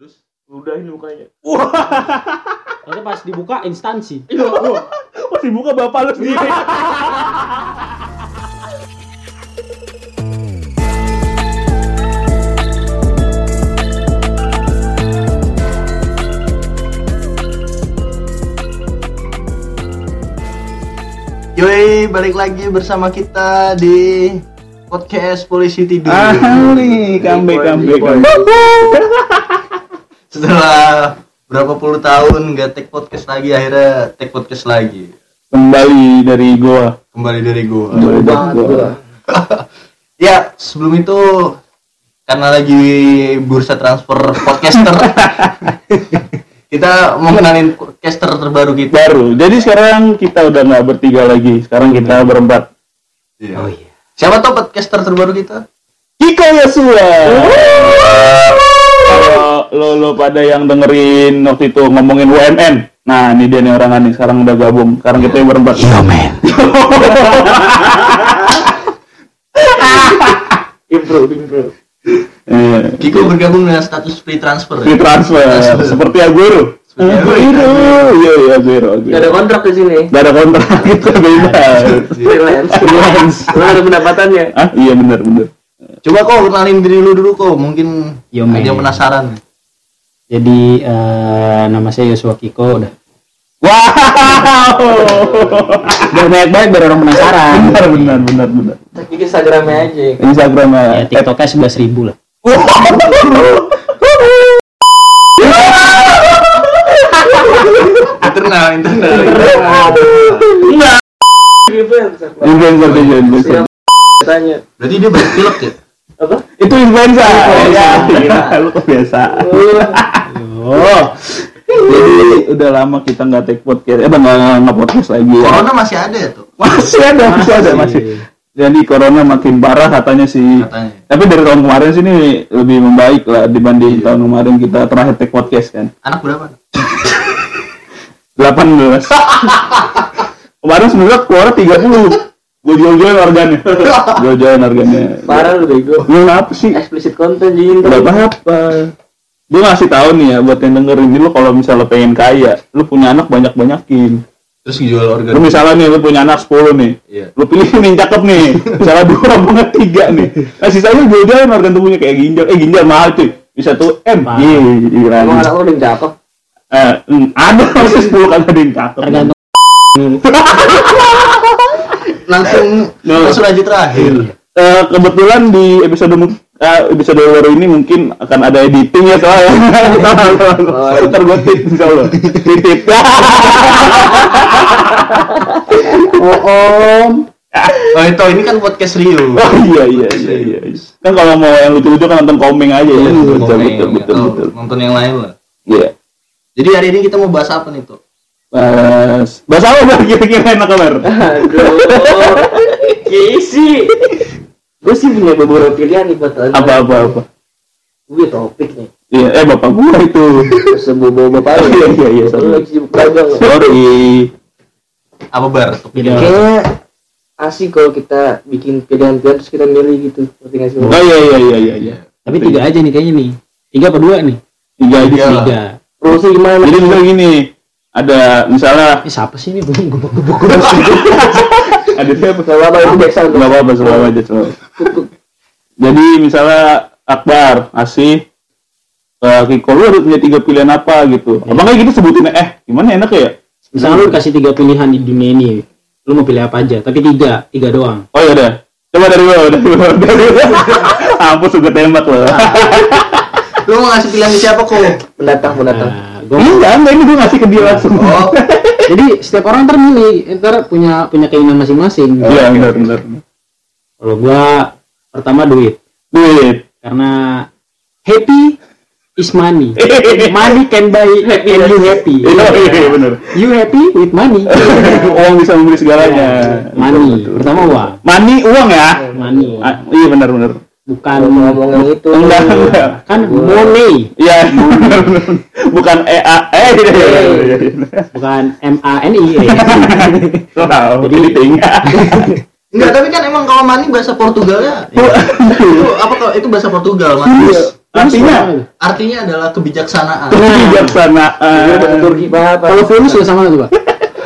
terus ludahin mukanya Ternyata pas dibuka instansi. iya wah. Pas dibuka bapak lu sendiri. Yoi, balik lagi bersama kita di podcast Polisi Tidur. Ah, nih, comeback, comeback, comeback. Setelah berapa puluh tahun nggak take podcast lagi, akhirnya take podcast lagi. Kembali dari gua. Kembali dari gua. Kembali dari gua. ya, sebelum itu karena lagi bursa transfer podcaster, kita mau kenalin podcaster terbaru kita. Baru. Jadi sekarang kita udah nggak bertiga lagi. Sekarang kita berempat. Oh iya. Siapa tuh podcaster terbaru kita? Kiko Yosua. Lo lo pada yang dengerin waktu itu ngomongin UMN. Nah, ini dia nih orang nih sekarang udah gabung. Sekarang kita yang berempat. Iya, men. Improve, improve. Eh, Kiko bergabung dengan status free transfer. free Ya? transfer seperti Aguero. Seperti Aguero. Iya, iya Aguero. Aguero. Gak ada kontrak di sini. Gak ada kontrak gitu bebas. Freelance. Freelance. Ada pendapatannya. Ah, iya benar benar. Coba kok kenalin diri lu dulu kok, mungkin Yo, ada yang penasaran. Jadi eh, nama saya Yosua Kiko udah. Wow. Biar banyak banget biar orang penasaran. benar benar benar benar. Bikin Instagramnya aja. Instagram Ya, TikToknya sebelas ribu lah. Internal, internal. Enggak. Influencer dia, influencer. Tanya. Berarti dia pilek ya? Apa? Itu influencer. Ya, gila, lu kebiasaan. Oh. Jadi udah lama kita nggak take podcast, eh nggak nggak podcast lagi. ya. Corona masih ada ya tuh? Masih ada, masih ada, masih. Jadi corona makin parah katanya sih. Katanya. Tapi dari tahun kemarin sini lebih membaik lah dibanding tahun kemarin kita terakhir take podcast kan. Anak berapa? 18 kemarin sebenarnya keluar 30 gue jual-jualin harganya jual-jualin harganya Parah lu bego. lu apa sih Explicit content jadi Gak apa-apa gue ngasih tahu nih ya buat yang dengerin ini lu kalau misalnya pengen kaya lu punya anak banyak-banyakin Terus jual organ. lu misalnya nih lu punya anak 10 nih Iya. lu pilih nih yang cakep nih misalnya dua apa tiga nih nah sisanya jual-jualin organ tubuhnya kayak ginjal eh ginjal mahal cuy bisa tuh M Mahal. iya iya Emang anak lu udah cakep. eh mm, ada masih 10 kali ada yang cakep Tergantung Langsung langsung lanjut terakhir. Eh, kebetulan di episode eh, episode baru ini mungkin akan ada editing ya soalnya. Ntar gue tip insya Allah. Titip. oh, om. Oh itu ini kan podcast Rio. Oh iya iya iya iya. Kan kalau mau yang lucu-lucu kan nonton komeng aja ya. Betul betul betul betul. Oh, betul. Nonton yang lain lah. Iya. Jadi hari ini kita mau bahas apa nih tuh? Bahas bahas apa kira-kira enak kabar? Aduh. Kisi. Gue sih punya beberapa pilihan nih buat anda. Apa apa apa. Gue topik nih. Iya, eh bapak gua itu. Sebuah bapak lu. Iya iya iya. Lu sorry. lagi sibuk dagang. Sorry. Apa bar? Topik Iya. yang- Kayaknya asik kalau kita bikin pilihan-pilihan terus kita milih gitu. Ngerti nggak sih? Oh iya iya iya iya iya. Tapi tiga aja nih kayaknya nih. Tiga apa dua nih? Tiga aja Tiga. Tiga. Rulesnya gimana? Jadi misalnya gini, ada misalnya Eh, siapa sih ini belum gebuk-gebuk ada siapa? Kalau apa itu back sound. Gak apa-apa, selalu aja selalu. Jadi misalnya Akbar ngasih uh, Kiko lu harus punya tiga pilihan apa gitu. Abang kayak gitu sebutin eh gimana enak ya? Misalnya lu dikasih tiga pilihan di dunia ini, lu mau pilih apa aja? Tapi tiga, tiga doang. Oh ya udah. Coba dari lo, dari lo, dari lo. Ampun suka tembak lo. Lu mau ngasih pilihan ke siapa kok? Pendatang, pendatang. Gua, Enggak, enggak ini gue ngasih ke dia langsung. Oh, jadi setiap orang ntar milih, ntar punya punya keinginan masing-masing. Iya, benar benar. Kalau gua pertama duit, Duit. karena happy is money. money can buy happy and you happy. Iya, iya benar. You happy with money. Uang bisa membeli segalanya. money. Betul, betul. Pertama uang. Money uang ya? Money. Ah, iya benar benar. Bukan ngomong yang itu Enggak, enggak. kan money, Iya, bukan E A E iya, iya, iya, iya, iya. bukan M A N I. Wow, Jadi-. Enggak, tapi kan emang kalau money bahasa Portugalnya itu apa kalau itu bahasa Portugal, money. Iya. Artinya Artinya adalah kebijaksanaan. kebijaksanaan. Iya, bahasa Turki banget. Kalau fulus ya sama tuh, Pak.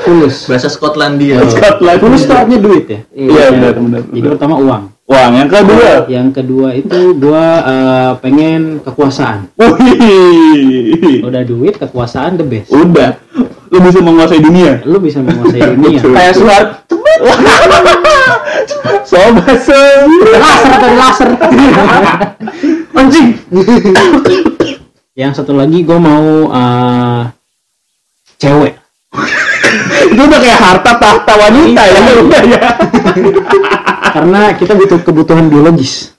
Fulus. Bahasa Skotlandia. Scotland. Fulus itu artinya duit ya. Iya benar benar. Jadi pertama uang. Uang yang kedua. Yang kedua itu gua eh, pengen kekuasaan. Wih. Udah duit, kekuasaan the best. Udah. Lu bisa menguasai dunia. Lu bisa menguasai dunia. Kayak surat. Sobat sem. laser tadi laser. Anjing. Yang satu lagi gua mau eh, cewek. Itu udah kayak harta tahta wanita ya. Udah ya. Karena kita butuh kebutuhan biologis.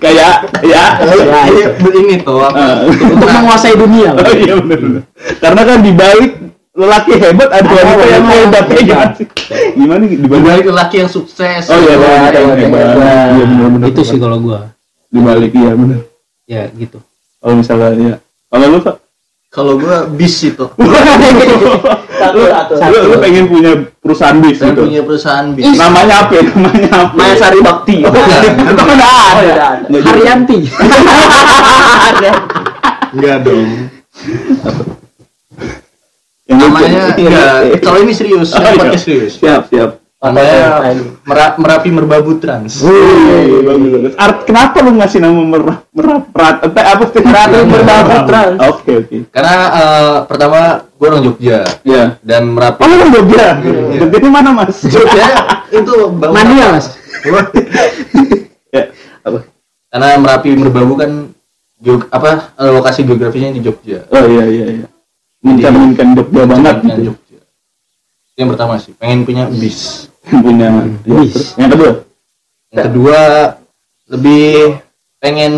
Kayak kayak. Ya, Iya, ini tuh? Eh, Untuk menguasai dunia. Oh iya. Karena kan di balik lelaki hebat ada wanita yang hebat kayak gimana hebat. sih? Gimana di balik? Dibalik lelaki yang sukses. Oh iya, Ada wanita yang hebat. Iya. Itu sih kalau gua. di balik iya benar. Ya gitu. Kalau misalnya ya. Kalau lu Pak? Kalau gua bis itu. Satu, satu. Lu, lu pengen punya perusahaan bis Saya gitu. punya perusahaan bis. Namanya apa? ya? Namanya apa? Maya Sari Bakti. Itu kan ada. Oh, ya. Haryanti. Ada. Enggak dong. Yang Namanya enggak. Kalau ini serius, Oh, ini iya. serius. Siap, siap. Namanya Mera- Merapi Merbabu Trans. Wih, bagus. Art, kenapa lu ngasih nama merah perat apa apa sih? Merah Merbabu Trans. Oke oke. Karena eh, pertama gua orang Jogja Ya. dan Merapi. Oh kan Jogja. Jogja itu mana mas? Jogja itu Bang- Mania mas. ya. Apa? Karena Merapi Merbabu kan geog- apa eh, lokasi geografisnya di Jogja. Oh iya iya iya. Mencerminkan Jogja banget Mencerminkan gitu. Jogja. Itu yang pertama sih, pengen punya bis. Punya. ya, Bis. Yang kedua. Yang kedua lebih pengen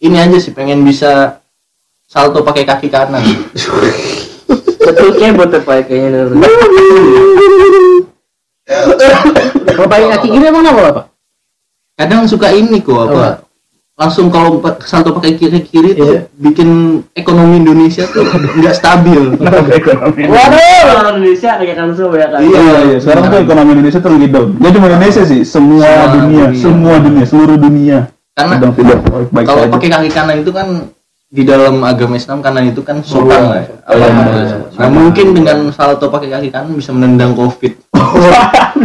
ini aja sih, pengen bisa salto pakai kaki kanan. Betul kebot ya Pak kayaknya. Kalau pakai kaki kiri emang apa pak? Kadang suka ini kok apa? Langsung kalau salto pakai kiri kiri tuh Iya. bikin ekonomi Indonesia tuh nggak stabil. ekonomi. Waduh, orang Indonesia kayak kan semua ya kan. Iya. Iya, iya. Sekarang tuh ekonomi Indonesia tuh lagi down. Gak cuma Indonesia sih, semua dunia, dunia. semua dunia, seluruh dunia. Karena sedang tidak baik kalau pakai kaki kanan itu kan di dalam agama Islam kanan itu kan sultan lah. ya. Oh, iya. Nah, mungkin dengan salto pakai kaki kanan bisa menendang Covid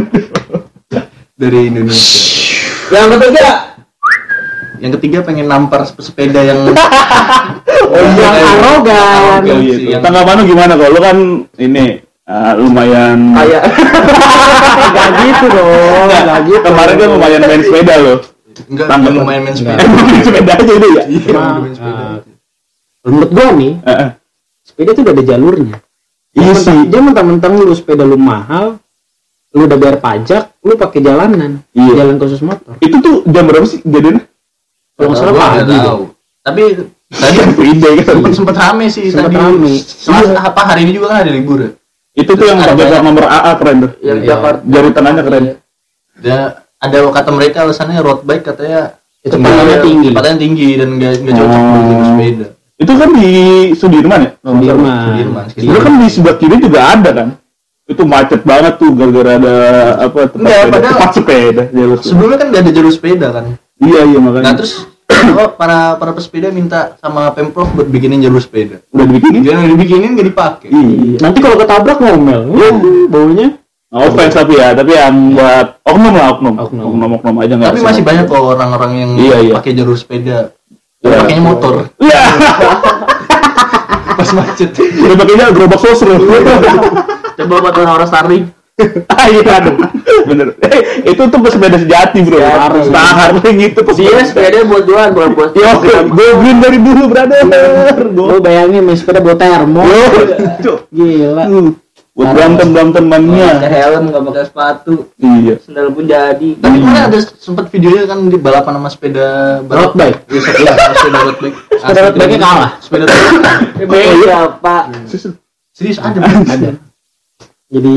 dari Indonesia. Yang ketiga, Yang ketiga pengen nampar sep- sepeda yang Oh, yang arogan. Oh, sih, gitu. Tanggapan lu gimana kalau lu kan ini ah, lumayan kayak Gak gitu dong. Gak gitu. kemarin kan lumayan main sepeda lo. enggak Tanggapan. lumayan main sepeda. Main sepeda aja udah ya? Iya, main sepeda. menurut gua nih, Eh, eh. sepeda itu udah ada jalurnya. Iya sih. Dia mentang-mentang lu sepeda lu mahal, lu udah bayar pajak, lu pakai jalanan, Iya. jalan khusus motor. Itu tuh jam berapa sih jadinya? Kalau nggak salah nggak pagi tahu. Tapi tadi Ide kan. sempet sempet rame sih Sempet tadi. rame. Selasa apa hari ini juga kan ada libur ya? Itu tuh yang pakai nomor AA keren tuh. yang Iya. Jakarta. Jari tangannya keren. Ada ada kata mereka alasannya road bike katanya Itu kecepatannya tinggi. Kecepatannya tinggi dan nggak nggak cocok Oh. sepeda. Itu kan di Sudirman ya? Sudirman. Sudirman. Itu kan di sebelah kiri juga ada kan? Itu macet banget tuh gara-gara ada apa tempat Enggak, sepeda. Tempat sepeda. jalur sepeda. Sebelumnya kan nggak ada jalur sepeda kan. Iya iya makanya. Nah terus oh, para para pesepeda minta sama pemprov buat bikinin jalur sepeda. udah dibikinin? Jangan dibikinin nggak dipakai. Iya. Nanti kalau ketabrak ngomel, uh, baunya. No offense tapi ya, tapi yang buat oknum lah oknum. Oknum. Oknum oknum aja nggak Tapi masih banyak kok orang-orang yang Iya, iya. pakai jalur sepeda. Iya. Pakainya motor Iya. pas macet. Udah pakainya gerobak sosro. Coba buat orang-orang Starling. Ah iya aduh. Bener. Eh, itu tuh pesepeda sejati bro. Sejati. Starling itu Dia pesepeda. sepeda buat jualan bukan buat. Yo, gue green dari dulu brother. Gue. Lu bayangin main sepeda bawa termo. Gila. Buat berantem berantem Pakai mania. helm nggak pakai sepatu, Iya. sendal pun jadi. Tapi kemarin ada sempat videonya kan di balapan sama sepeda Road bike. Iya, sepeda sepeda road bike. Sepeda road bike-nya kalah. Sepeda road bike. Pak. Serius ada. Ada. Jadi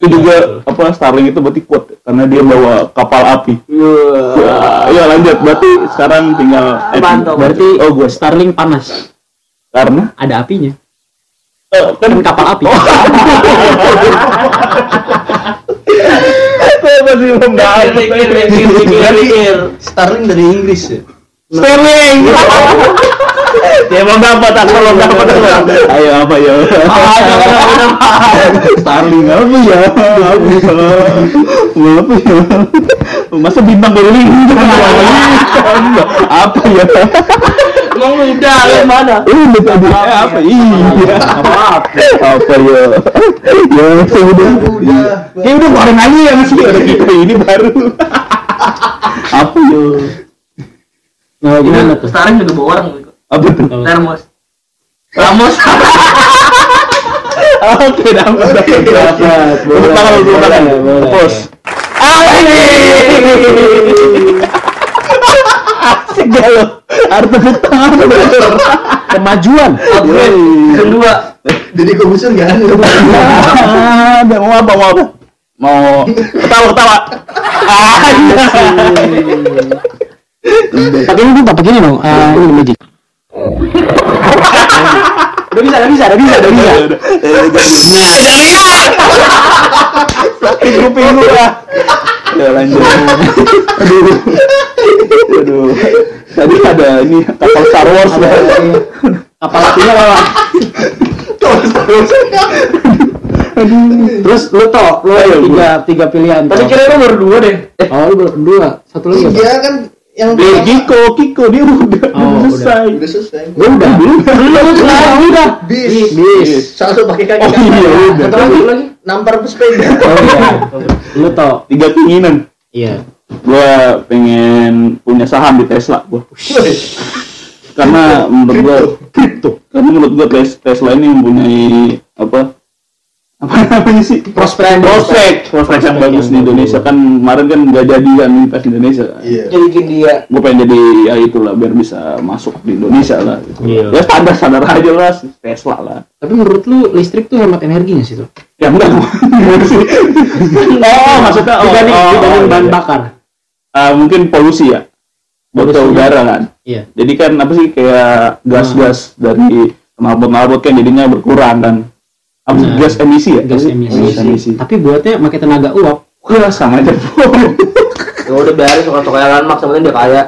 Itu juga apa Starling itu berarti kuat karena dia bawa kapal api. Wah. Ya, lanjut. Berarti sekarang tinggal eh, berarti oh gue Starling panas. karena Ada apinya. eh, kan Kan kapal api. Masih belum pikir, pikir, pikir. Starling dari Inggris ya. Sterling. ya belum dapat, aku belum dapat. Ayo apa ya? Starling apa ya? Apa ya? Apa ya? Masa bintang berling? Apa ya? Emang lu udah lihat mana? Eh, udah tadi Eh, apa? Iya. Apa? Apa ya? Ya, udah. Udah. Kayak udah orang aja yang sih ada kita ini baru. Apa ya? Nah, gimana tuh? Sekarang juga bawa orang. Apa tuh? Termos. Ramos. Oke, dapat, dapat. Tepuk tangan, tepuk tangan. Asik gak lo? Harus tepuk tangan. Kemajuan. Upgrade. Kedua. Jadi gak ada. Ada mau apa? Mau apa? Mau ketawa ketawa. Iya. Pakai ini pakai ini dong. Ini magic. Udah bisa, udah bisa, udah bisa, udah bisa. Sakit kuping gua. Ya lanjut. Aduh. Aduh. Tadi ada ini kapal Star Wars. Kapal apinya apa? Terus lu toh, lu tiga tiga pilihan. Tadi Toh. kira lu baru dua deh. Oh, lu baru dua. Satu lagi? Dia kan yang Eh, Kiko, Kiko dia udah Oh, udah selesai. udah selesai. Gua udah. Belum. Belum, udah, udah. Bis. Bis. Selalu pakai kaki Oh kanan. iya udah. Satu lagi lagi. Nampar pesepeda. Oh iya. Lu toh. Tiga keinginan. Iya. Gua pengen punya saham di Tesla gua. Karena menurut gua kripto. Karena menurut gua Tes- Tesla ini mempunyai apa? Apa namanya sih? Prospek. Prospek, prospek yang bagus di Indonesia kan kemarin kan nggak jadi kan invest di Indonesia. Iya. Jadi dia. Gue pengen jadi ya itulah biar bisa masuk di Indonesia lah. Gitu. Iya. Ya standar standar aja lah Tesla lah. Tapi menurut lu listrik tuh hemat energi nggak sih tuh? Ya enggak. oh maksudnya oh, Dibanding, oh, dibanding oh, bahan iya. bakar. Ah, mungkin polusi ya. Botol udara kan. Iya. Jadi kan apa sih kayak gas-gas dari knalpot-knalpot kan jadinya berkurang kan. Apa sih Nah, gas emisi ya? Gas emisi. emisi. Tapi buatnya pakai tenaga uap. Wah, sama aja. Ya udah biarin suka suka Elon Musk sebenarnya dia kaya.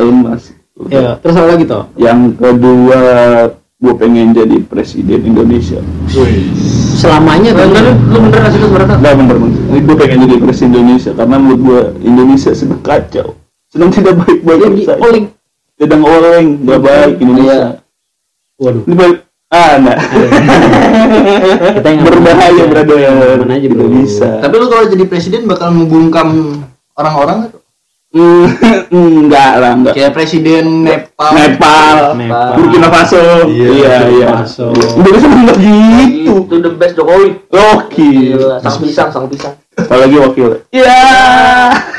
Elon Musk. Ya, terus apa lagi toh? Yang kedua, gue pengen jadi presiden Indonesia. Selamanya tuh. Bener lu bener kasih itu berapa? Enggak bener bener. Gue pengen jadi presiden Indonesia karena menurut gue Indonesia sedang kacau, sedang tidak baik-baik saja. oleng. sedang oleng, tidak baik Indonesia. Waduh. Ini baik. Ah, enggak. Kita yang Berbahaya, brother. Aman aja, Tidak bro. bisa. Tapi lu kalau jadi presiden bakal membungkam orang-orang? Hmm, enggak lah, enggak. Kayak presiden Nepal. Nepal, Nepal. Burkina Faso. Iya, Iya, iya. Faso. Indonesia bener gitu. Itu the best Jokowi. Oke. Gila, sang pisang, sang pisang. Apalagi wakil. Iya.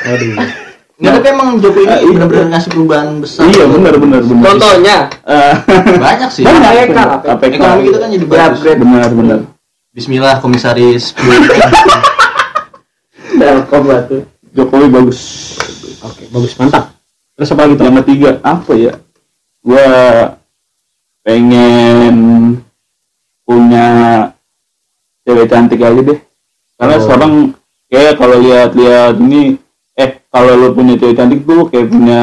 Waduh. Nggak, tapi emang Jokowi ini iya. benar-benar ngasih perubahan besar. Iya, benar benar benar. Contohnya, Eh, Banyak sih. Banyak. KPK. KPK. Ekonomi kita kan jadi bagus. upgrade. benar benar. Bismillah komisaris. Telkom lah tuh. Jokowi bagus. Oke, bagus mantap. Terus apa lagi? Yang ketiga apa ya? Gua pengen punya cewek cantik aja deh. Karena Oh. sekarang kayak kalau lihat-lihat ini eh kalau lu punya cewek cantik tuh kayak punya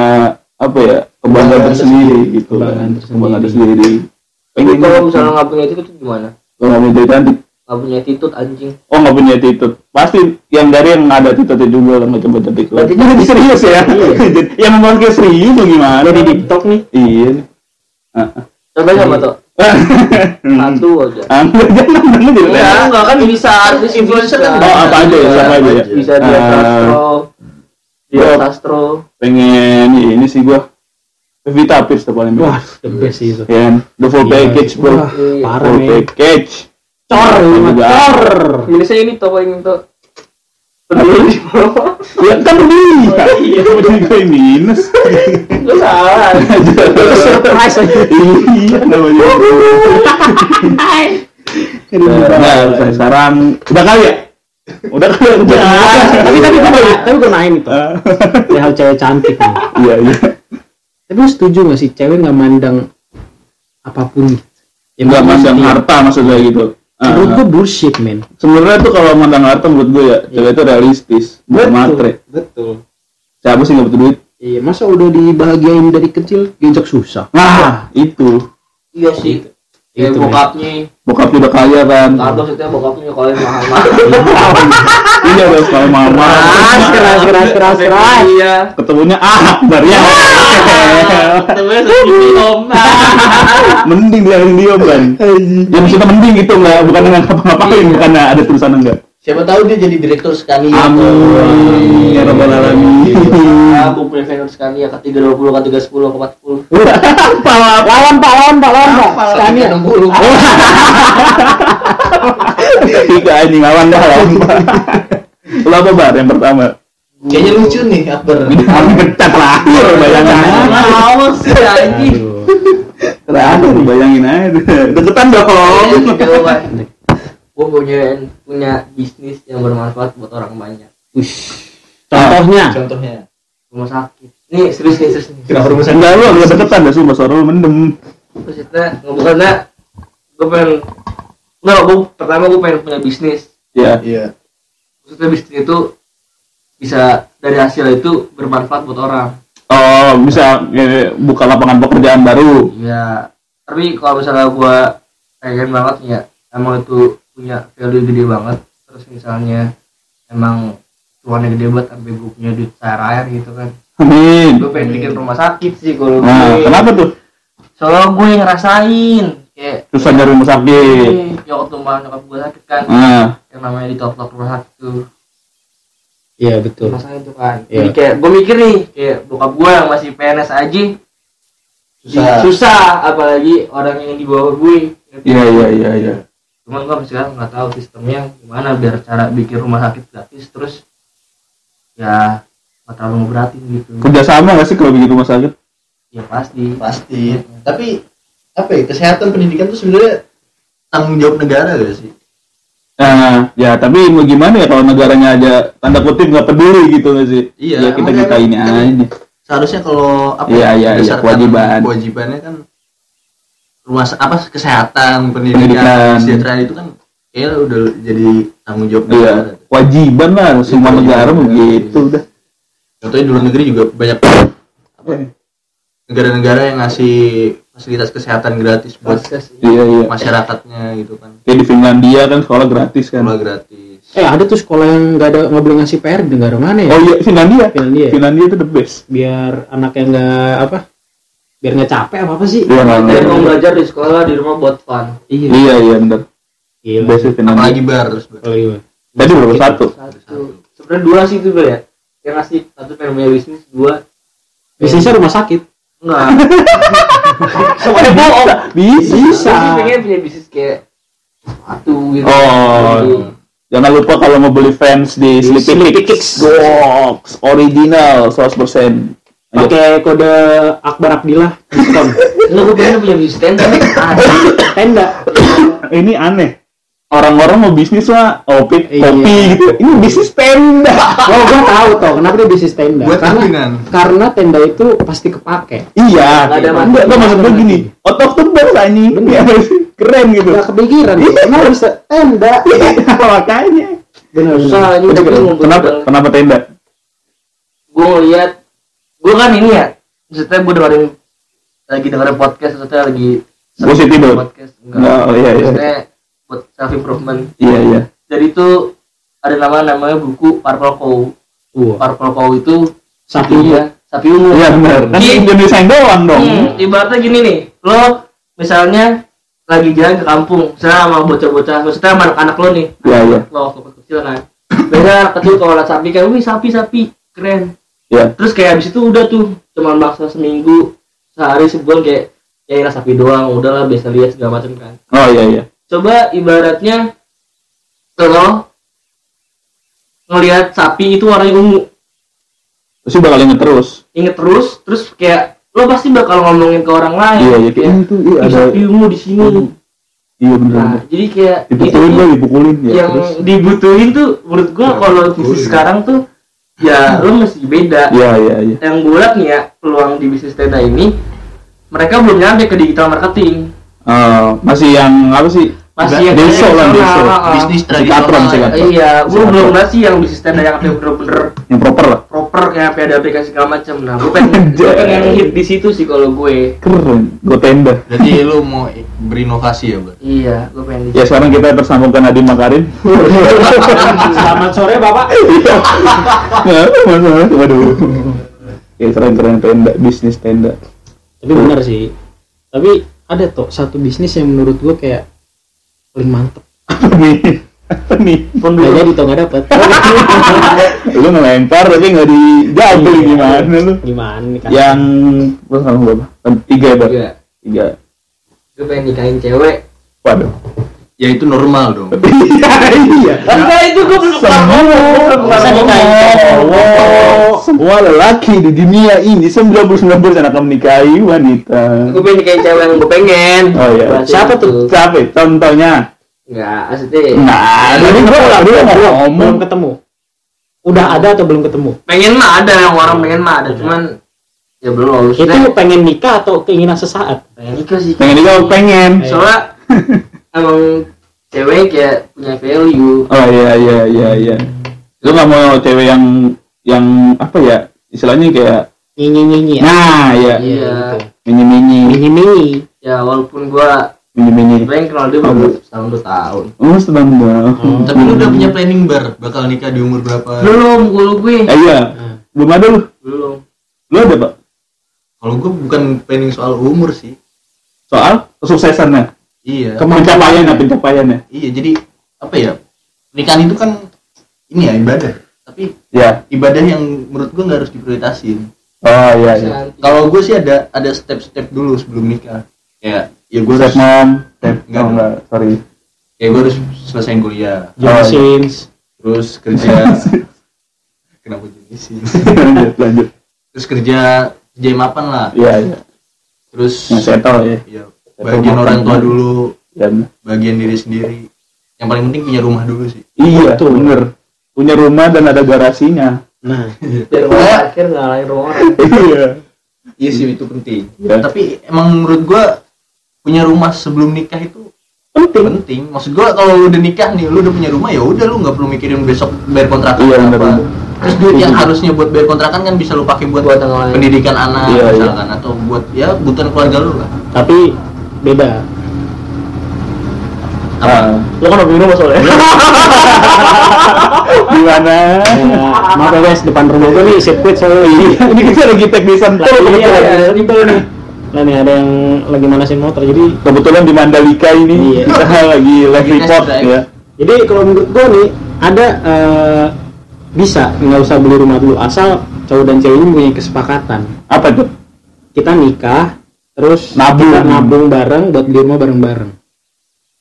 apa ya kebanggaan tersendiri gitu Kebanggaan kan. tersendiri. Kebanggaan tersendiri. Tapi Pengen kalau misalnya nggak punya itu tuh gimana? kalau nggak punya cewek cantik Nggak punya attitude anjing. oh nggak punya attitude pasti yang dari yang ada attitude juga lah macam macam itu Berarti jadi serius ya yang memakai serius tuh gimana Jadi di TikTok nih. iya. Coba sama tuh. Satu aja. Enggak, jangan jangan Ya, enggak kan bisa artis Influencer kan Oh, apa aja ya, aja ya? Bisa dia Ah. sastro. Pengen ya, ini sih gua Pevita Pierce tuh paling Wah, the best sih itu. Ya, kan? the full Iya, package bro. Wah, parah full men. package. Cor, cor. Indonesia ini tuh paling tuh. Peduli. Ya kan iya. Iya, udah gue minus. Lu salah. Itu surprise aja. Iya, namanya. Nah, saya sekarang udah kali ya? Udah ya? Udah. tapi tapi gue tapi gue nain itu. Perihal cewek cantik. Iya, iya. Tapi lu setuju gak sih cewek nggak mandang apa pun? Ya, Enggak maksudnya mandang harta maksudnya gitu. Ah, Menurut ah. gue bullshit men. sebenarnya tuh kalau mandang harta menurut gue ya cewek itu realistis bukan matre Betul. siapa sih nggak butuh duit Iya, masa udah dibahagiain dari kecil diajak susah. Nah, itu. Iya sih. Kayak Itu, bokapnya. Bokap udah kaya kan. Kado setiap bokapnya nyokolin mahal-mahal. iya dong kalau mama. Keras, keras, keras, keras, keras. Iya. Ketemunya ah, Akbar ya. Temennya segini om. mending dia yang diem kan. Ya maksudnya mending gitu enggak, bukan dengan ngapa-ngapain, bukan ada tulisan enggak. Siapa tahu dia jadi direktur Scania. Amin ya rabbal alamin. Aku punya vendor sekali ya ke 320, ke 310, ke 40. Lawan Pak, lawan Pak, lawan Pak. Scania. 60. Tiga anjing lawan dah lawan. Lu apa bar yang pertama? Kayaknya lucu nih Akbar. Kami kecat terakhir bayangin aja. Awas ya anjing. Terakhir bayangin aja. Deketan dong. Gue punya punya bisnis yang bermanfaat buat orang banyak. Contohnya, Contohnya. Rumah sakit. Nih serius nih serius nih. Kenapa rumah sakit? Enggak lu enggak deketan dah sumpah suara lu mendem. Maksudnya ngebukannya gue pengen Nggak, gue pertama gue pengen punya bisnis Ya. Iya. Maksudnya bisnis itu bisa dari hasil itu bermanfaat buat orang Oh, bisa eh, buka lapangan pekerjaan baru. Iya Tapi kalau misalnya gue pengen banget ya Emang itu punya value gede banget Terus misalnya Emang cuannya gede banget sampai gue punya duit air gitu kan Amin. Gue pengen bikin rumah sakit sih kalau Nah, gue kenapa tuh? Soalnya gue yang ngerasain Kayak Susah nyari rumah sakit. Ya waktu mbak nyokap gue sakit kan Nah, Yang namanya ditoplok rumah sakit tuh iya betul. sakit tuh kan Iya. jadi kayak gue mikir nih kayak bokap gue yang masih PNS aja Susah. susah apalagi orang yang di bawah gue iya iya iya iya. Cuman gue sampai sekarang nggak tahu sistemnya gimana biar cara bikin rumah sakit gratis terus ya nggak terlalu ngeberatin gitu Kerjasama nggak sih kalau bikin rumah sakit? ya pasti Pasti. Tapi apa ya? Kesehatan pendidikan tuh sebenarnya tanggung jawab negara gak sih? Nah, ya tapi mau gimana ya kalau negaranya aja tanda kutip nggak peduli gitu nggak sih? Iya, Ya kita kita ini kan- aja. Seharusnya kalau apa? Iya, ya, iya, iya, kewajiban. Kewajibannya kan rumah apa kesehatan, Pendidikan. pendidikan, kesejahteraan itu kan kayaknya udah jadi tanggung jawab Iya, kewajiban lah semua Iya, negara iya. begitu udah. Contohnya di luar negeri juga banyak negara-negara yang ngasih fasilitas kesehatan gratis buat Iya iya. masyarakatnya gitu kan. Kayak di Finlandia kan sekolah gratis kan. Sekolah gratis. Eh ada tuh sekolah yang nggak ada nggak boleh ngasih PR di negara mana ya? Oh iya Finlandia. Finlandia. Finlandia itu the best. Biar anaknya nggak apa? Biar nggak capek apa apa sih? Iya nggak. mau belajar di sekolah di rumah buat fun Iya. Iya iya. Best itu Finlandia. Apalagi bar terus bar. Apalagi, Bang. Tadi berapa satu? satu sebenarnya dua sih itu Bro, ya yang ngasih satu pengen punya bisnis dua Bisnisnya rumah sakit. enggak semuanya bohong Bisa. Gue sih pengen punya bisnis kayak sepatu gitu Oh. Jangan lupa kalau mau beli fans di Sleepy Sleepy Kicks. Goks original 100%. Ayo. Pakai kode Akbar Abdillah diskon. Enggak, gue pengen punya bisnis tenda ada Tenda. Ini aneh. Orang-orang mau bisnis lah, kopi, Iya. kopi gitu. Ini bisnis tenda. Oh, gua tahu toh kenapa dia bisnis tenda. Buat karena karena tenda itu pasti kepake. iya. Nggak ada. Enggak, enggak maksud gue gini. Out of the box anjing. Iya, Keren gitu. Gak kepikiran. Kenapa bisa tenda? Makanya. Benar susah gue Kenapa kenapa tenda? gue ngeliat gue kan ini ya maksudnya gue dengerin lagi dengerin podcast maksudnya lagi Gua sih tidur. podcast enggak Enggak, oh, iya, iya. maksudnya buat self improvement Iya, iya. jadi itu ada nama namanya buku Purple Cow Wah, Purple Cow itu Sapi iya, sapi ungu Iya benar. Kan. Indonesia yang doang dong. Hmm, ibaratnya gini nih, lo misalnya lagi jalan ke kampung, misalnya sama bocah-bocah, maksudnya sama anak-anak lo nih, Iya, iya. lo waktu kecil kan, biasanya anak kecil kalau lihat sapi kayak, wih sapi sapi keren, Iya. terus kayak abis itu udah tuh, cuman maksa seminggu, sehari sebulan kayak, ya ini sapi doang, udahlah biasa lihat segala macam kan. Oh iya iya. Coba ibaratnya lo ngelihat sapi itu warnanya ungu, Pasti bakal inget terus. inget terus, terus kayak lo pasti bakal ngomongin ke orang lain, Iya, iya. kayak, Itu iya "Ih, ada. sapi ungu di sini. Iya benar. Nah, jadi kayak Dipukulin itu lo, dipukulin ya. yang Terus. dibutuhin tuh menurut gua kalau bisnis dipukulin. sekarang tuh ya lo mesti beda. Iya iya iya. Yang gue liat nih ya peluang di bisnis tenda ini mereka belum nyampe ke digital marketing. Eh, masih yang apa sih? Masih yang deso lah deso. ah. Bisnis Masih katron, masih tradisional. katron. Iya, gue Masih belum sih yang bisnis tenda yang bener-bener Yang proper lah. proper kayak sampai ada aplikasi segala macam nah gue pengen gue pengen hit di situ sih kalau gue Keren, gue tenda. Jadi lu mau berinovasi ya, Bang? iya gue pengen Ya sekarang kita tersambungkan Adi Makarim. Selamat sore Bapak. Ada masalah. Waduh. Ya keren keren tenda, bisnis tenda. Tapi bener sih. Tapi ada tuh satu bisnis yang menurut gua kayak paling mantep. Apa nih? Gak jadi tuh gak dapet. Lu ngelempar tapi nggak dijabel gimana lu? Gimana nih kan? Yang lu sama berapa? Tiga ya, juga Tiga. gue pengen nikahin cewek Waduh. Ya itu normal dong. Iya. enggak itu gue belum nikahin cowok? Semua lelaki di dunia ini 99% akan menikahi wanita. gue pengen nikahin cewek yang gue pengen Oh iya. Siapa tuh? Siapa? ya? Contohnya? enggak maksudnya Nah, tadi gua nggak dia nggak belum, ngomong. belum ketemu. Udah ada atau belum ketemu? pengen mah ada yang orang pengen mah ada cuman ya belum Itu pengen nikah atau keinginan sesaat? pengen nikah sih Pengen juga pengen. soalnya emang cewek kayak punya value Oh iya iya iya iya. Lu nggak mau cewek yang yang apa ya? Istilahnya kayak Nyinyi nyinyi. nah ya Iya. mini mini Nyinyi nyinyi. ya walaupun gua mini mini. pengen kenal dia baru setahun dua tahun Oh sedang Tapi lu udah punya planning bar bakal nikah di umur berapa? belum kalau gue Eh iya. Belum ada lu. belum Lu ada pak? Kalau gue bukan planning soal umur sih. Soal kesuksesannya. Iya. Pencapaiannya pencapaiannya. Iya, jadi apa ya? Pernikahan itu kan ini ya ibadah. Tapi Ya. ibadah yang menurut gue nggak harus diprioritasin. Oh iya iya. Kalau gue sih ada ada step-step dulu sebelum nikah. Kayak ya gue Step harus mom, step Enggak. oh, enggak, sorry. kayak gue harus selesaiin kuliah, Jonesins. terus kerja. Kenapa jadi sih? lanjut lanjut. Terus kerja kerja mapan lah. Iya iya. Terus settle ya. ya, bagian orang tua dulu, Ya. bagian diri sendiri. Yang paling penting punya rumah dulu sih. Iya, Betul. bener. Punya rumah dan ada garasinya. Nah, biar gue akhir ngalahin rumah orang Iya. Iya sih itu penting. Ya. Tapi emang menurut gua punya rumah sebelum nikah itu Penting. penting. Maksud gua kalau lu udah nikah nih, lu udah punya rumah ya udah lu nggak perlu mikirin besok bayar kontrakan Iya, apa. bener. Terus duit yang harusnya buat bayar kontrakan kan bisa lu pakai buat, Buat pendidikan anak Iya, iya. misalkan atau buat ya kebutuhan keluarga lu lah. tapi beda. Ah, lo kan lebih rumah soalnya gimana? Ya, maaf ya guys, depan rumah gue nih sirkuit soalnya Iya, ini kita lagi Sentul Iya, kebetulan. iya, itu nih. Nah nih ada yang lagi manasin motor, jadi Kebetulan di Mandalika ini Iya. kita lagi live report ya. jadi kalau menurut gue nih ada eh, bisa nggak usah beli rumah dulu asal cowok dan cewek ini punya kesepakatan. Apa tuh? Kita nikah, terus Nabung. kita nabung bareng buat beli rumah bareng-bareng.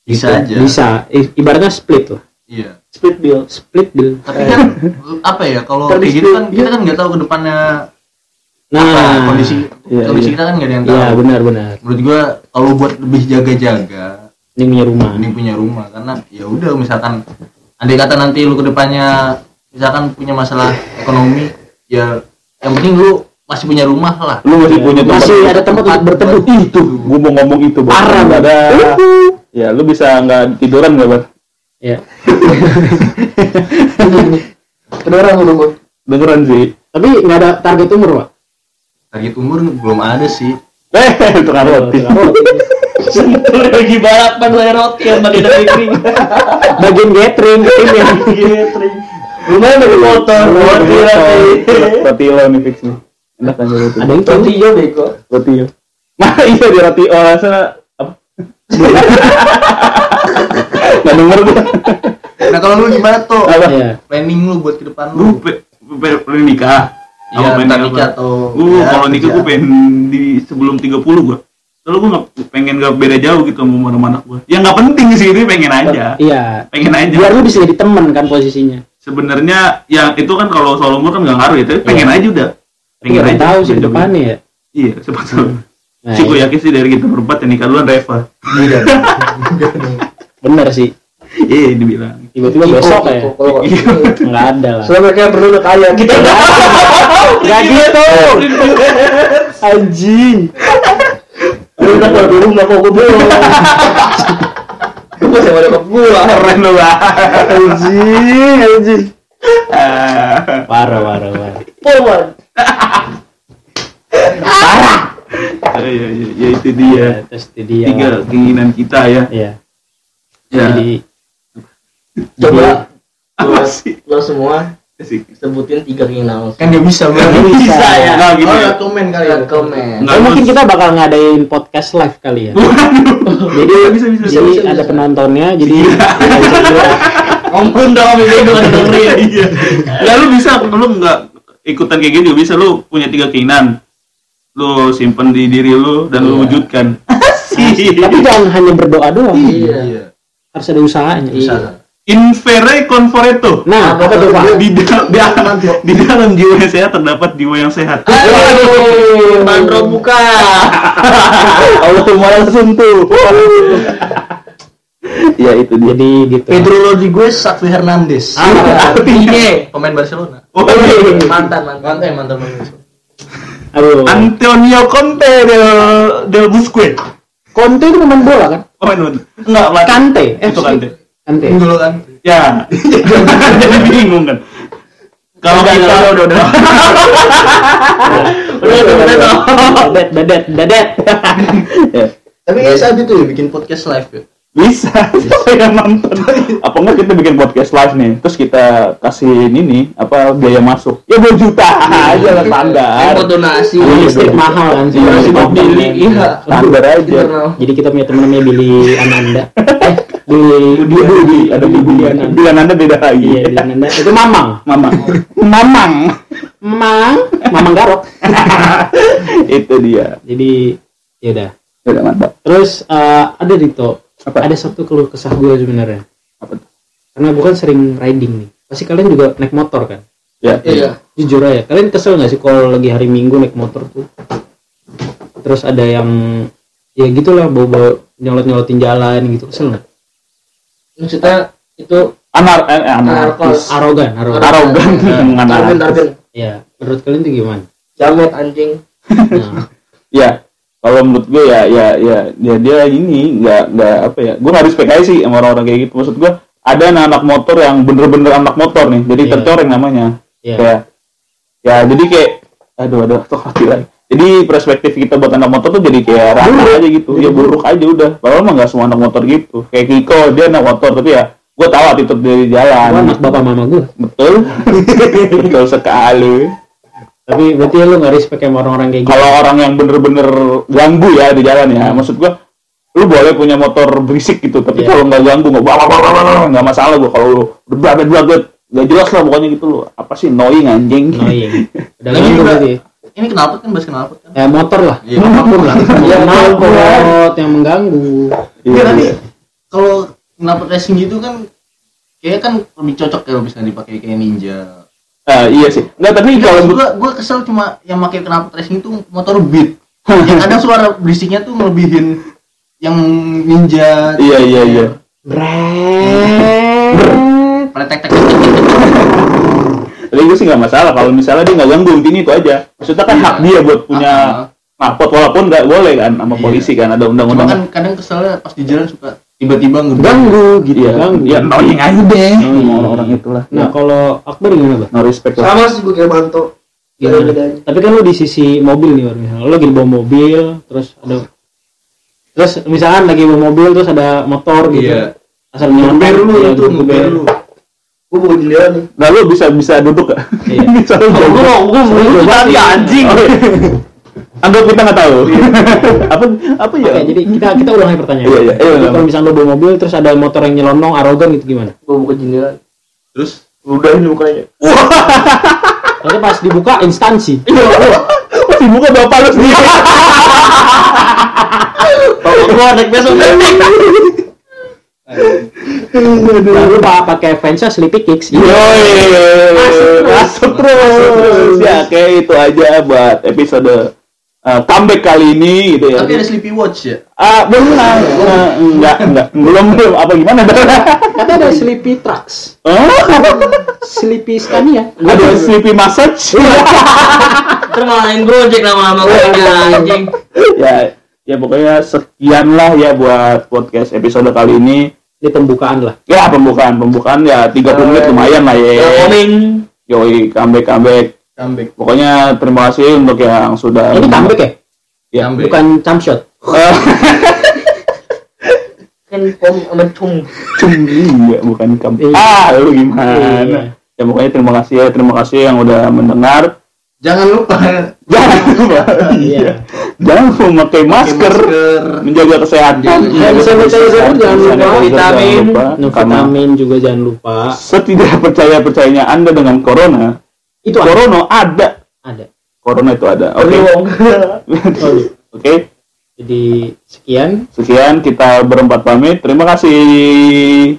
Bisa aja. Bisa, I- ibaratnya split lah. Iya. Split bill, split bill. Tapi kan apa ya kalau kayak gitu kan kita kan nggak tahu ke depannya Nah, apa kondisi Iya, kondisi iya. kita kan nggak ada yang tahu. Iya benar-benar. Menurut gua kalau buat lebih jaga-jaga Ini punya rumah. mending punya rumah karena ya udah misalkan andai kata nanti lu ke depannya misalkan punya masalah ekonomi ya yang penting lu masih punya rumah lah Lu masih punya tempat. Masih ada tempat untuk berteduh. Itu, gua mau ngomong itu. Bang. Parah, Bang. ada. Ya, lu bisa nggak tiduran nggak, Bar? Ya. kedua udah gue Beneran sih. Tapi nggak ada target umur, Pak. target umur belum ada sih Eh, tukang roti. Sentul lagi balapan saya roti yang bagian dari kering Bagian gathering ini ya. lumayan dari motor roti roti Roti lo nih fix nih. Enak aja roti. Ada yang roti yo beko Roti yo. Nah, iya di roti oh, sana apa? Nggak denger gua. nah kalau lu gimana tuh Apa? Iya. planning lu buat ke depan Lu pe- pe- pengen nikah. Iya, Apa pengen nikah atau Gua ya, kalau nikah gua pengen di sebelum 30 gua. Soalnya gua nggak pengen gak beda jauh gitu sama sama anak gua. Ya nggak penting sih ini pengen aja. Iya. Pengen aja. Biar lu bisa jadi teman kan posisinya. Sebenarnya ya itu kan kalau soal umur kan nggak ngaruh ya, tapi pengen Iya. aja udah. Pengen Nggak aja. tahu sih depannya ya. Iya, siapa tahu. Nah, sih gua iya. yakin sih dari kita berempat yang nikah duluan Reva. Iya. bener sih. Iya, dibilang. Tiba-tiba besok ya. kalau Nggak ada lah. soalnya mereka perlu udah kaya kita Nggak gitu. Anjing. lu udah keluar dulu nggak kok gue belum gue masih ada kok gue Keren lu lah. Anjing, anjing. Ah. Parah, parah, parah. Ya, ya, ya, ya itu dia. terus itu dia Tiga keinginan kita ya. Iya. Ya. jadi coba sih? lo semua Asik. sebutin tiga keinginan lo kan nggak bisa bang Nggak bisa. ya Nah, gitu oh ya. ya komen kali ya ya komen Oh, mungkin kita bakal ngadain podcast live kali ya jadi bisa, bisa, jadi bisa, ada bisa. penontonnya jadi bisa bilang, ampun dong ini gue dengerin Iya. Ya lu bisa, lu nggak ikutan kayak gitu bisa lu punya tiga keinginan. Lu simpen di diri lu dan lu Iya. wujudkan. tapi jangan hanya berdoa doang iya harus ada usahanya iya Invere conforeto. nah apa tuh pak Di, da- di, di dalam jiwa yang sehat terdapat jiwa yang sehat. Aduh, bandro buka Allah langsung tuh. ya itu dia. jadi gitu. Pedro Rodriguez Sakti Hernandez. Ah, artinya pemain Barcelona. Oh, mantan mantan. Mantan mantan pemain aduh. Antonio Conte del del Busquets. Conte itu pemain bola kan? Oh, itu. Enggak, lah. Kante. Eh Itu Kante. Kante. Dulu kan Ya. Jadi bingung kan. Kalau Udah, kita udah, udah, udah. udah udah udah dadet dadet dadet. Tapi kayak saat itu ya bikin podcast live ya Bisa, siapa yang nonton? Apa enggak kita bikin podcast live nih, terus kita kasih ini nih, apa biaya masuk? Ya 2 juta aja lah standar. yang buat donasi Iya, listrik iya. mahal kan sih Iya, Masih iya, mau iya. beli iya Standar aja. Jadi kita punya temen namanya Billy Ananda eh Billy Budi, Budi, ada Budi, Billy Ananda Budi Ananda beda lagi. iya Billy Ananda itu Mamang Mamang, Mamang, Mamang Mamang Garok itu dia. jadi ya udah Udah mantap. terus eh, ada Dito Apa? ada satu keluh kesah gue sebenarnya. Apa? Tuh? karena gue kan sering riding nih. Pasti kalian juga naik motor kan? Ya. iya. Jujur aja kalian kesel nggak sih kalau lagi hari minggu naik motor tuh? Terus ada yang ya gitulah bawa bawa nyolot nyolotin jalan gitu. Kesel nggak? Maksudnya itu Anar, eh, eh, anarkis. arogan arogan. Arogan, anarkis. tarpin ya menurut kalian tuh gimana? Jamet anjing. Nah, Ya, kalau menurut gue ya ya ya dia dia ini nggak nggak apa ya gue respect aja sih sama orang-orang kayak gitu. Maksud gue ada anak-anak motor yang bener-bener anak motor nih jadi Iya. tercoreng namanya. Ya kayak ya jadi kayak aduh aduh tuh hati lagi. Jadi perspektif kita buat anak motor tuh jadi kayak rata aja gitu. Ya buruk aja udah. Padahal mah nggak semua anak motor gitu. Kayak Kiko dia anak motor tapi ya gue tahu attitude dari gua jalan. Anak bapak mama gue betul. Betul sekali tapi berarti lu nggak respect sama orang-orang kayak gitu? Kalau orang yang bener-bener ganggu ya di jalan ya maksud gua lu boleh punya motor berisik gitu tapi Iya. kalau nggak ganggu nggak nggak masalah gua. Kalau lu berbladet bladet nggak jelas lah pokoknya gitu lu. Apa sih annoying anjing? Annoying udah Lagi ganggu juga- berarti ini kenapa kan bahas kenapa kan? Ya motor lah. Iya. apa pun lah. Iya, knalpot yang mengganggu. Iya, Iya tapi iya. kalau kenapa racing gitu kan kayaknya kan lebih cocok kalau misalnya dipakai kayak ninja. Ah, iya sih nggak tapi kalau Kalau menurut- gua gua kesel cuma yang pakai kenapa racing itu motor beat. yang kadang suara berisiknya tuh ngelebihin yang ninja. iya iya iya Brrrr. Pada tek tapi gue sih nggak masalah kalau misalnya dia nggak ganggu intinya itu aja maksudnya kan hak dia buat punya Ah, knalpot walaupun nggak boleh kan sama Iya. polisi kan ada Cuma undang-undang kan kadang keselnya pas di jalan suka tiba-tiba ngebang. ganggu gitu iya ganggu ya annoying aja deh sama orang-orang itulah nah kalau Akbar gimana Bang? no respect lah sama sih gue kayak manto Gimana? bedanya Tapi kan lu di sisi mobil nih, misalnya lu lagi bawa mobil, terus ada terus misalkan lagi bawa mobil terus ada motor gitu. Iya. Asal Ngeber lu ya, itu geber. lu. gue bukan jendela nih Nah lu bisa bisa duduk gak? Iya. bisa lu Oh, gua gua mau Lu coba tadi sih. anjing. Anggap kita nggak tahu. apa apa ya? Oke, jadi kita kita ulangi pertanyaan. Iya, iya, iya, Jadi iya. kalau misalnya lu bawa mobil terus ada motor yang nyelonong arogan gitu gimana? gue buka jendela Terus udah ini mukanya Tapi pas dibuka instansi. Masih buka bapak lu sendiri. bapak gue naik besok Nah, lu pa- pakai fansnya Sleepy Kicks. Yoi, masuk terus. Ya, oke itu aja buat episode uh, comeback kali ini gitu ya. tapi ada sleepy watch ya. Ah, belum lah. Enggak, enggak. Belum belum apa gimana? Kata ada Sleepy Trucks, Oh, Sleepy Scania. ada sleepy massage. terus ngalahin gojek lama-lama gue anjing ya, ya pokoknya sekian lah ya buat podcast episode kali ini. Ini pembukaan lah. Ya pembukaan pembukaan ya 30 menit lumayan lah ya. coming Yoi comeback comeback Pokoknya terima kasih untuk yang sudah Ini comeback ya? Ya, Comeback. Bukan jump shot. Eh, kan pom sama cum cum iya, bukan comeback. Iya. Ah, lu gimana? Iya. Ya pokoknya terima kasih ya, terima kasih yang udah mendengar. jangan lupa Jangan lupa, iya. Jangan lupa memakai masker, menjaga kesehatan. Jangan Hand sanitizer jangan lupa. Vitamin. vitamin juga jangan lupa. setidak percaya percayanya anda dengan corona, Itu ada. corona ada, Ada. corona itu ada. Oke, Waduh. oke. Jadi sekian Sekian kita berempat pamit. Terima kasih.